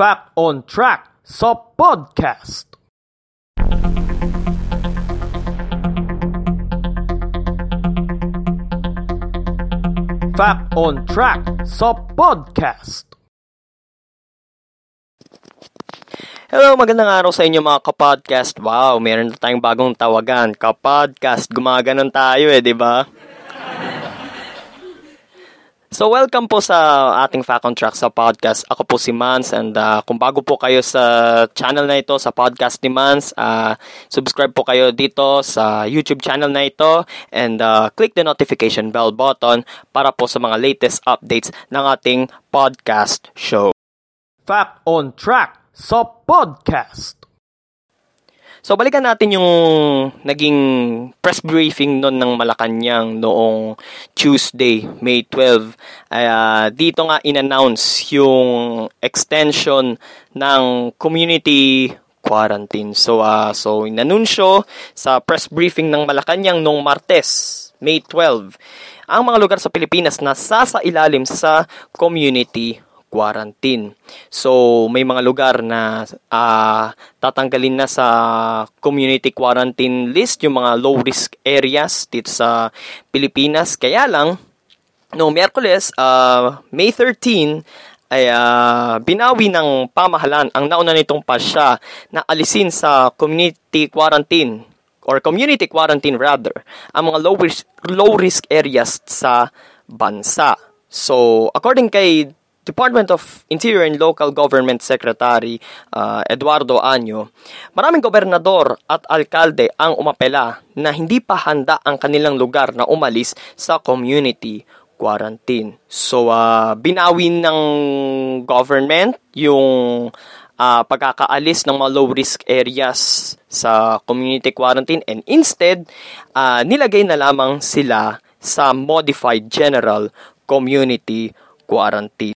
Fact on Track sa podcast. Fact on Track sa podcast. Hello, magandang araw sa inyo mga kapodcast. Wow, meron na tayong bagong tawagan. Kapodcast, gumaganon tayo eh, di ba? So welcome po sa ating Fact on Track sa podcast. Ako po si Mans and uh, kung bago po kayo sa channel na ito, sa podcast ni Mans, uh, subscribe po kayo dito sa YouTube channel na ito and uh, click the notification bell button para po sa mga latest updates ng ating podcast show. Fact on Track sa podcast. So balikan natin yung naging press briefing noon ng Malacanang noong Tuesday, May 12. Uh, dito nga in-announce yung extension ng community quarantine. So uh, so inanunsyo sa press briefing ng Malacanang noong Martes, May 12. Ang mga lugar sa Pilipinas na sasailalim sa community quarantine. So, may mga lugar na uh, tatanggalin na sa community quarantine list yung mga low-risk areas dito sa Pilipinas. Kaya lang, no, Miyerkules, uh, May 13, ay uh, binawi ng pamahalaan ang nauna nitong pasya na alisin sa community quarantine or community quarantine rather ang mga low risk, low risk areas sa bansa. So, according kay Department of Interior and Local Government Secretary uh, Eduardo Anyo, maraming gobernador at alkalde ang umapela na hindi pa handa ang kanilang lugar na umalis sa community quarantine. So, uh, binawin ng government yung uh, pagkakaalis ng mga low-risk areas sa community quarantine and instead, uh, nilagay na lamang sila sa modified general community quarantine.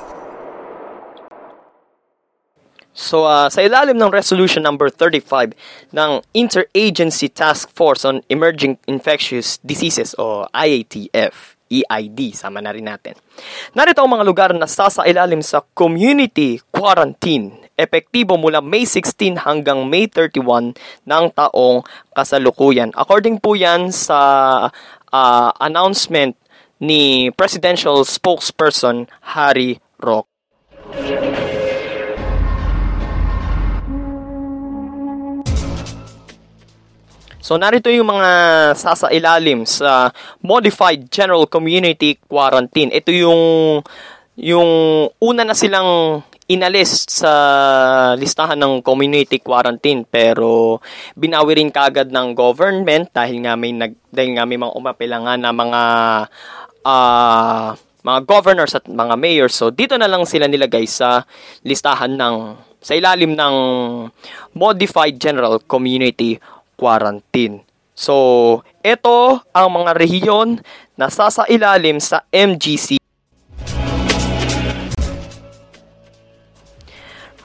So, uh, sa ilalim ng Resolution number 35 ng Interagency Task Force on Emerging Infectious Diseases o IATF, EID, sama na rin natin. Narito ang mga lugar na sasailalim sa community quarantine, epektibo mula May 16 hanggang May 31 ng taong kasalukuyan. According po yan sa uh, announcement ni Presidential Spokesperson Harry Roque. So narito yung mga sasailalim sa Modified General Community Quarantine. Ito yung yung una na silang inalis sa listahan ng community quarantine pero binawi rin kagad ng government dahil nga may nag dahil nga may mga umapilangan na mga uh, mga governors at mga mayors. So dito na lang sila nilagay sa listahan ng sa ilalim ng Modified General Community quarantine. So, ito ang mga rehiyon na sasailalim sa MGC.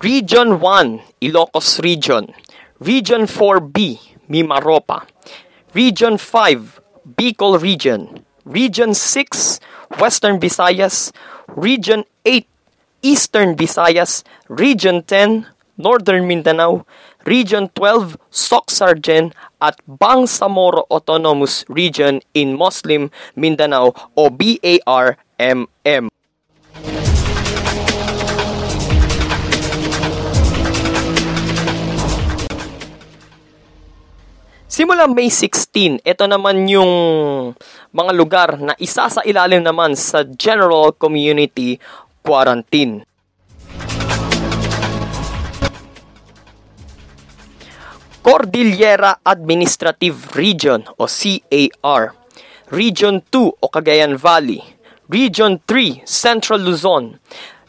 Region 1, Ilocos Region. Region 4B, Mimaropa. Region 5, Bicol Region. Region 6, Western Visayas. Region 8, Eastern Visayas. Region 10, Northern Mindanao. Region 12, Soxargen at Bangsamoro Autonomous Region in Muslim Mindanao o BARMM. Simula May 16, ito naman yung mga lugar na isa sa ilalim naman sa General Community Quarantine. Cordillera Administrative Region o CAR, Region 2 o Cagayan Valley, Region 3 Central Luzon,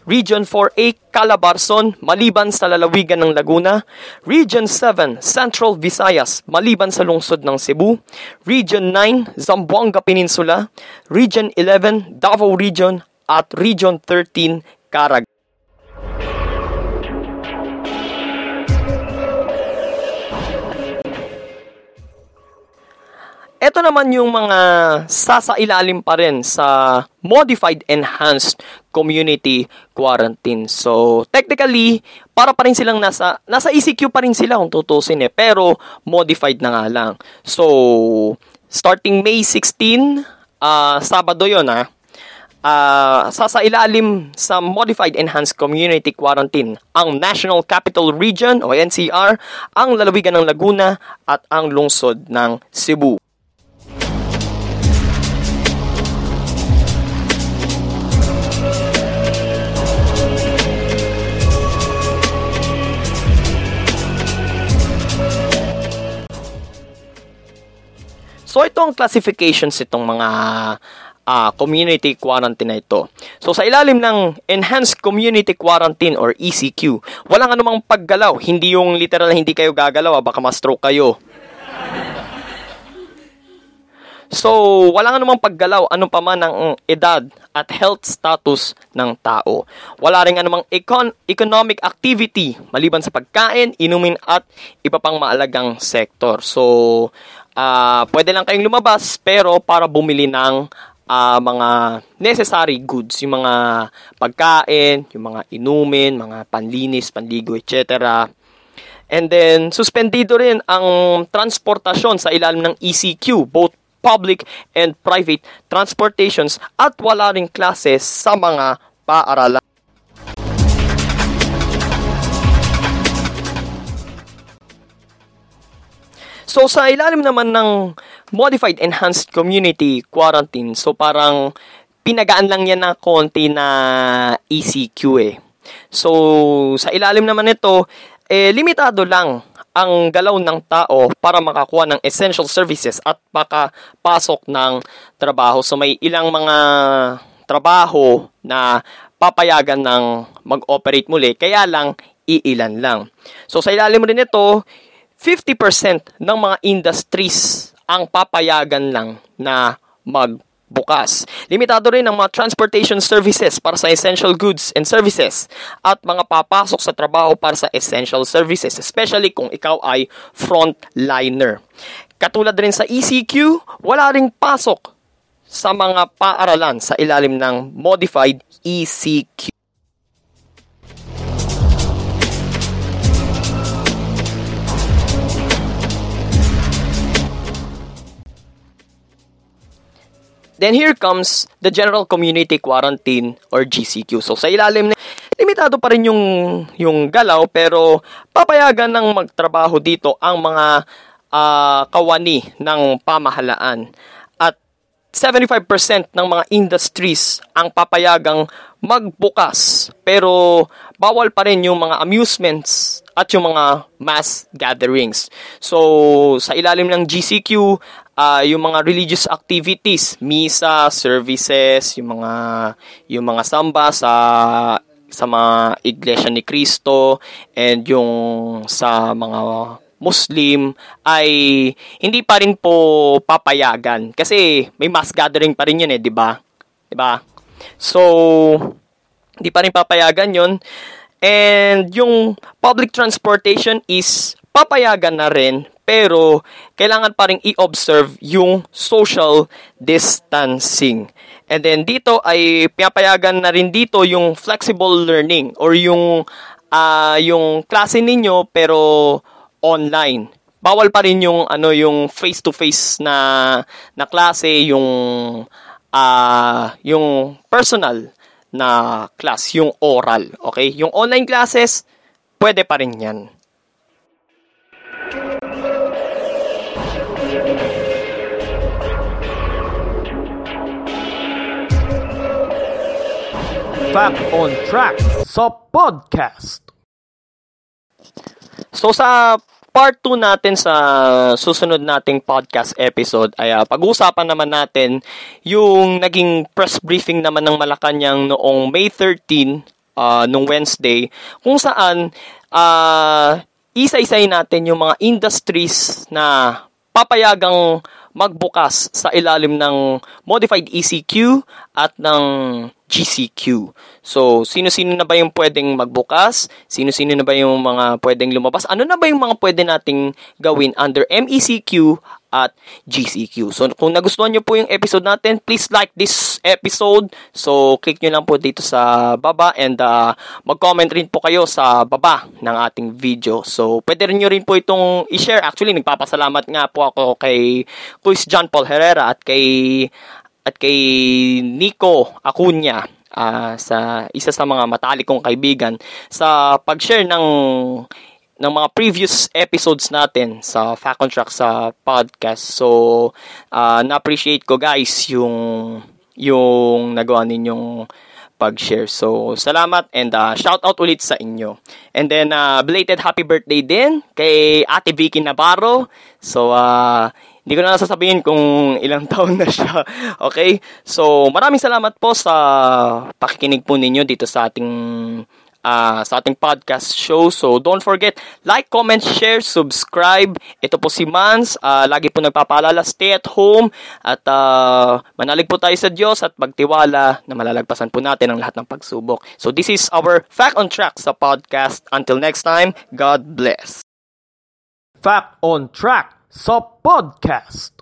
Region 4A Calabarzon maliban sa lalawigan ng Laguna, Region 7 Central Visayas maliban sa lungsod ng Cebu, Region 9 Zamboanga Peninsula, Region 11 Davao Region. At Region 13 Caraga. Ito naman yung mga sasailalim pa rin sa modified enhanced community quarantine. So, technically, para pa rin silang nasa, nasa ECQ pa rin sila kung tutusin eh. Pero, modified na nga lang. So, starting May 16, uh, Sabado yon ah, uh, sasailalim sa Modified Enhanced Community Quarantine ang National Capital Region o NCR, ang lalawigan ng Laguna at ang lungsod ng Cebu. So ito ang classifications itong mga uh, community quarantine na ito. So sa ilalim ng Enhanced Community Quarantine or ECQ, walang anumang paggalaw. Hindi yung literal hindi kayo gagalaw, ah, baka ma-stroke kayo. So, walang anumang paggalaw, ano pa man ang edad at health status ng tao. Wala rin anumang econ- economic activity maliban sa pagkain, inumin at iba pang maalagang sektor. So, uh, pwede lang kayong lumabas pero para bumili ng uh, mga necessary goods, yung mga pagkain, yung mga inumin, mga panlinis, panligo, etc. And then, suspendido rin ang transportasyon sa ilalim ng ECQ, both public and private transportations at wala ring classes sa mga paaralan. So sa ilalim naman ng modified enhanced community quarantine, so parang pinagaan lang yan na konti na ECQ eh. So sa ilalim naman nito, eh, limitado lang ang galaw ng tao para makakuha ng essential services at makapasok ng trabaho. So may ilang mga trabaho na papayagan ng mag-operate muli, kaya lang iilan lang. So sa ilalim rin nito, 50% ng mga industries ang papayagan lang na mag bukas. Limitado rin ang mga transportation services para sa essential goods and services at mga papasok sa trabaho para sa essential services, especially kung ikaw ay frontliner. Katulad rin sa ECQ, wala ring pasok sa mga paaralan sa ilalim ng modified ECQ. Then here comes the General Community Quarantine or GCQ. So sa ilalim na limitado pa rin yung yung galaw pero papayagan ng magtrabaho dito ang mga uh, kawani ng pamahalaan. At 75% ng mga industries ang papayagang magbukas pero bawal pa rin yung mga amusements at yung mga mass gatherings. So, sa ilalim ng GCQ, uh, yung mga religious activities, misa, services, yung mga yung mga samba sa sa mga iglesia ni Kristo and yung sa mga Muslim ay hindi pa rin po papayagan kasi may mass gathering pa rin yun eh, 'di ba? 'Di ba? So hindi pa rin papayagan 'yon. And yung public transportation is papayagan na rin pero kailangan pa rin i-observe yung social distancing. And then dito ay pinapayagan na rin dito yung flexible learning or yung uh, yung klase ninyo pero online. Bawal pa rin yung ano yung face to face na na klase yung uh, yung personal na class, yung oral, okay? Yung online classes pwede pa rin 'yan. Fact on Track sa podcast. So sa part 2 natin sa susunod nating podcast episode ay uh, pag-uusapan naman natin yung naging press briefing naman ng Malacanang noong May 13 uh, nung Wednesday kung saan uh, isa-isay natin yung mga industries na papayagang magbukas sa ilalim ng modified ECQ at ng GCQ. So, sino-sino na ba yung pwedeng magbukas? Sino-sino na ba yung mga pwedeng lumabas? Ano na ba yung mga pwede nating gawin under MECQ at GCQ. So, kung nagustuhan nyo po yung episode natin, please like this episode. So, click nyo lang po dito sa baba and uh, mag-comment rin po kayo sa baba ng ating video. So, pwede rin nyo rin po itong i-share. Actually, nagpapasalamat nga po ako kay Luis John Paul Herrera at kay at kay Nico Acuña uh, sa isa sa mga matalikong kaibigan sa pag-share ng ng mga previous episodes natin sa Fact on Track sa podcast. So, uh, na-appreciate ko guys yung yung nagawa ninyong pag-share. So, salamat and uh, shout out ulit sa inyo. And then, uh, belated happy birthday din kay Ate Vicky Navarro. So, uh, hindi ko na sasabihin kung ilang taon na siya. Okay? So, maraming salamat po sa pakikinig po ninyo dito sa ating uh, sa ating podcast show. So, don't forget, like, comment, share, subscribe. Ito po si Mans. Uh, lagi po nagpapaalala, stay at home. At uh, manalig po tayo sa Diyos at magtiwala na malalagpasan po natin ang lahat ng pagsubok. So, this is our Fact on Track sa podcast. Until next time, God bless. Fact on Track sa podcast.